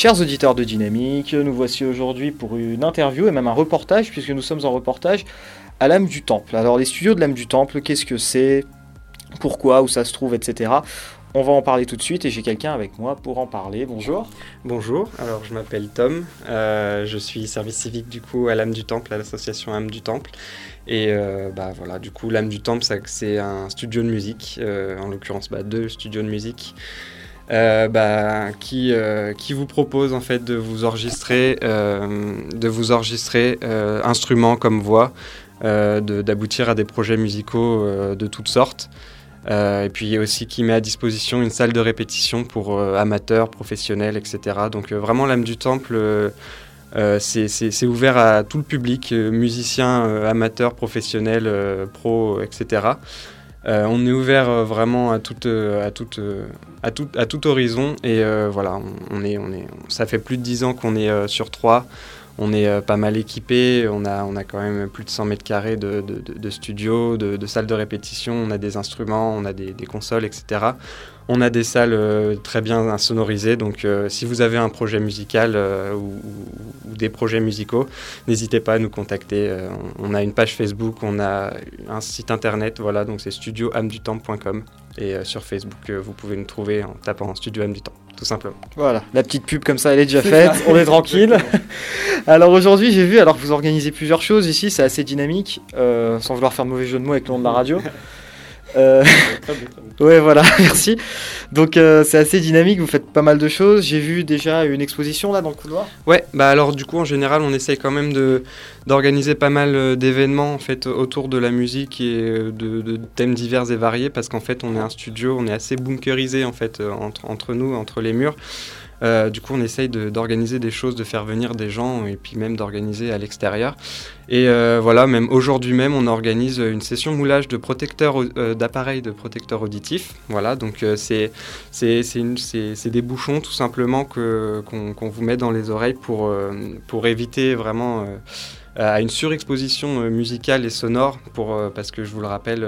Chers auditeurs de Dynamique, nous voici aujourd'hui pour une interview et même un reportage, puisque nous sommes en reportage à l'âme du Temple. Alors les studios de l'âme du Temple, qu'est-ce que c'est? Pourquoi? Où ça se trouve Etc. On va en parler tout de suite et j'ai quelqu'un avec moi pour en parler. Bonjour. Bonjour, alors je m'appelle Tom, euh, je suis service civique du coup à l'âme du Temple, à l'association âme du Temple. Et euh, bah voilà, du coup l'âme du Temple, c'est un studio de musique, euh, en l'occurrence bah, deux studios de musique. Euh, bah, qui, euh, qui vous propose en fait de vous enregistrer, euh, de vous enregistrer instruments comme voix, d'aboutir à des projets musicaux de toutes sortes. et puis aussi qui met à disposition une salle de répétition pour amateurs, professionnels, etc. Donc vraiment l'âme du temple, c'est ouvert à tout le public, musiciens, amateurs, professionnels, pros, etc. Euh, on est ouvert euh, vraiment à, euh, à, toute, à, tout, à tout horizon et voilà, on, est, on est, ça fait plus de 10 ans qu'on est sur 3. On est pas mal équipé, on a, quand même plus de 100 mètres carrés de, de, de studio, de, salles de répétition, on a des instruments, on a des, consoles, etc. On a des salles euh, très bien sonorisées, donc euh, si vous avez un projet musical euh, ou, des projets musicaux, n'hésitez pas à nous contacter. on a une page Facebook, on a un site internet, voilà, donc c'est studioamdutemps.com. Et sur Facebook, vous pouvez nous trouver en tapant Studio Âme du Temps, tout simplement. Voilà, la petite pub comme ça, elle est déjà faite, on est tranquille. alors aujourd'hui, j'ai vu, alors que vous organisez plusieurs choses ici, c'est assez dynamique, sans vouloir faire mauvais jeu de mots avec le nom de la radio. Euh... ouais, voilà, merci. Donc euh, c'est assez dynamique, vous faites pas mal de choses. J'ai vu déjà une exposition là dans le couloir. Ouais, bah alors du coup en général on essaye quand même de d'organiser pas mal euh, d'événements en fait autour de la musique et de, thèmes divers et variés parce qu'en fait on est un studio, on est assez bunkerisé en fait entre, entre nous, entre les murs. Euh, du coup, on essaye d'organiser des choses, de faire venir des gens et puis même d'organiser à l'extérieur. Et euh, voilà, même aujourd'hui même, on organise une session moulage de protecteurs euh, d'appareils de protecteurs auditifs. Voilà, donc c'est des bouchons tout simplement qu'on vous met dans les oreilles pour, pour éviter vraiment à une surexposition musicale et sonore, pour, parce que je vous le rappelle,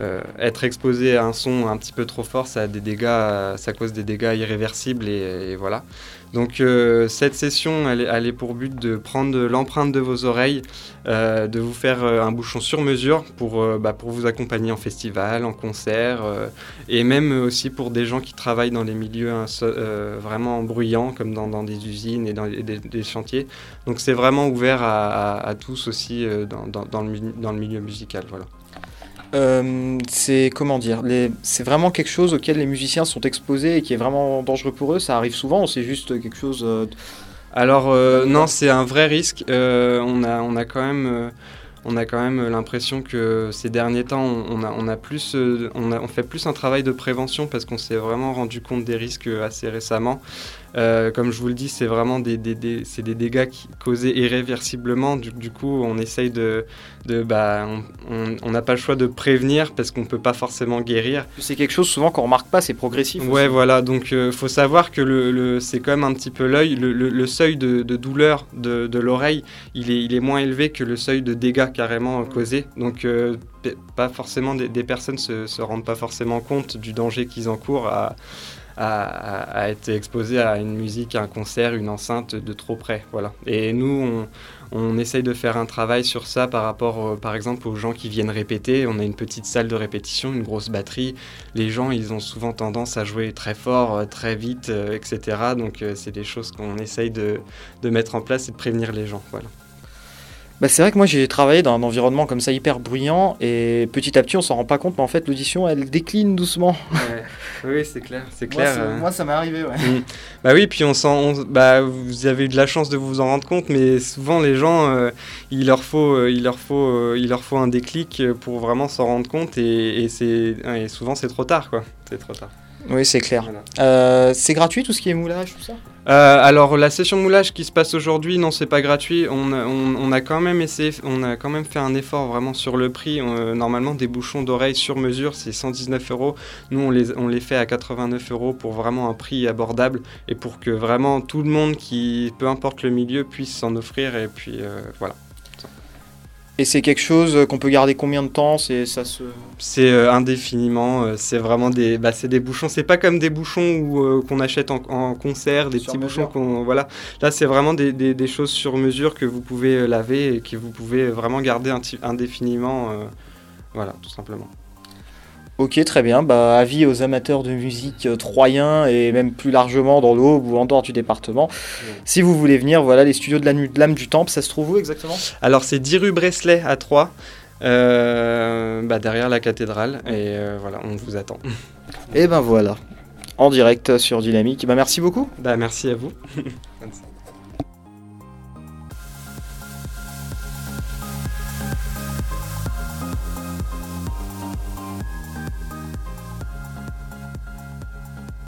euh, être exposé à un son un petit peu trop fort, ça a des dégâts, ça cause des dégâts irréversibles et, voilà. Donc euh, cette session, elle, est pour but de prendre l'empreinte de vos oreilles, euh, de vous faire un bouchon sur mesure pour, bah, pour vous accompagner en festival, en concert, et même aussi pour des gens qui travaillent dans les milieux vraiment bruyants, comme dans, des usines et dans des, chantiers. Donc c'est vraiment ouvert à, tous aussi dans, dans, le, dans le milieu musical. Voilà. Euh, c'est comment dire C'est vraiment quelque chose auquel les musiciens sont exposés et qui est vraiment dangereux pour eux. Ça arrive souvent. C'est juste quelque chose. Euh, Alors euh, non, c'est un vrai risque. on a on a quand même on a quand même l'impression que ces derniers temps, on, a, on a plus, on, a, on, fait plus un travail de prévention parce qu'on s'est vraiment rendu compte des risques assez récemment. Euh, comme je vous le dis, c'est vraiment des, des, des, des dégâts qui, causés irréversiblement. Du, du, coup, on essaye de. de bah, on n'a pas le choix de prévenir parce qu'on ne peut pas forcément guérir. C'est quelque chose souvent qu'on remarque pas, c'est progressif. Ouais, voilà. Donc, il euh, faut savoir que le, le c'est quand même un petit peu l'œil. Le, le, seuil de, de douleur de, de l'oreille, il est, il est moins élevé que le seuil de dégâts carrément causés. Donc, euh, pas forcément des, personnes se, se rendent pas forcément compte du danger qu'ils encourent à à, être exposé à une musique, à un concert, une enceinte de trop près. Voilà. Et nous, on, essaye de faire un travail sur ça par rapport, par exemple, aux gens qui viennent répéter. On a une petite salle de répétition, une grosse batterie. Les gens, ils ont souvent tendance à jouer très fort, euh, très vite, euh, etc. Donc, euh, c'est des choses qu'on essaye de, de mettre en place et de prévenir les gens. Voilà. Bah, c'est vrai que moi j'ai travaillé dans un environnement comme ça hyper bruyant et petit à petit on s'en rend pas compte mais en fait l'audition elle décline doucement. Oui c'est clair, c'est clair. Euh. Moi, ça m'est arrivé ouais. Mm. Bah oui puis on sent, bah vous avez eu de la chance de vous en rendre compte mais souvent les gens euh, il leur faut euh, il leur faut il leur faut un déclic pour vraiment s'en rendre compte et, et c'est et souvent c'est trop tard quoi, c'est trop tard. Oui, c'est clair. Euh, c'est gratuit tout ce qui est moulage, tout ça? Euh, Alors la session moulage qui se passe aujourd'hui, non, c'est pas gratuit. On a, on, a, quand même essayé, on a quand même fait un effort vraiment sur le prix. Euh, normalement, des bouchons d'oreilles sur mesure, c'est 119 euros. Nous, on les, on les fait à 89 euros pour vraiment un prix abordable et pour que vraiment tout le monde qui, peu importe le milieu, puisse s'en offrir. Et puis voilà. Et c'est quelque chose qu'on peut garder combien de temps? C'est ça se. C'est euh, indéfiniment. euh, c'est vraiment des, bah, c'est des bouchons. C'est pas comme des bouchons où, euh, qu'on achète en, en concert, des Sur petits mesure. bouchons qu'on, voilà. Là, c'est vraiment des, des- des choses sur mesure que vous pouvez laver et que vous pouvez vraiment garder indéfiniment. voilà, tout simplement. Ok, très bien. Bah, avis aux amateurs de musique euh, troyens et même plus largement dans l'Aube ou en dehors du département. Si vous voulez venir, voilà, les studios de la Nu- de l'âme du Temple, ça se trouve où exactement? Alors, c'est 10 rue Breslay à Troyes, euh, bah, derrière la cathédrale. Et euh, voilà, on vous attend. Et ben voilà, en direct sur Dynamique. Bah, merci beaucoup. Bah, merci à vous.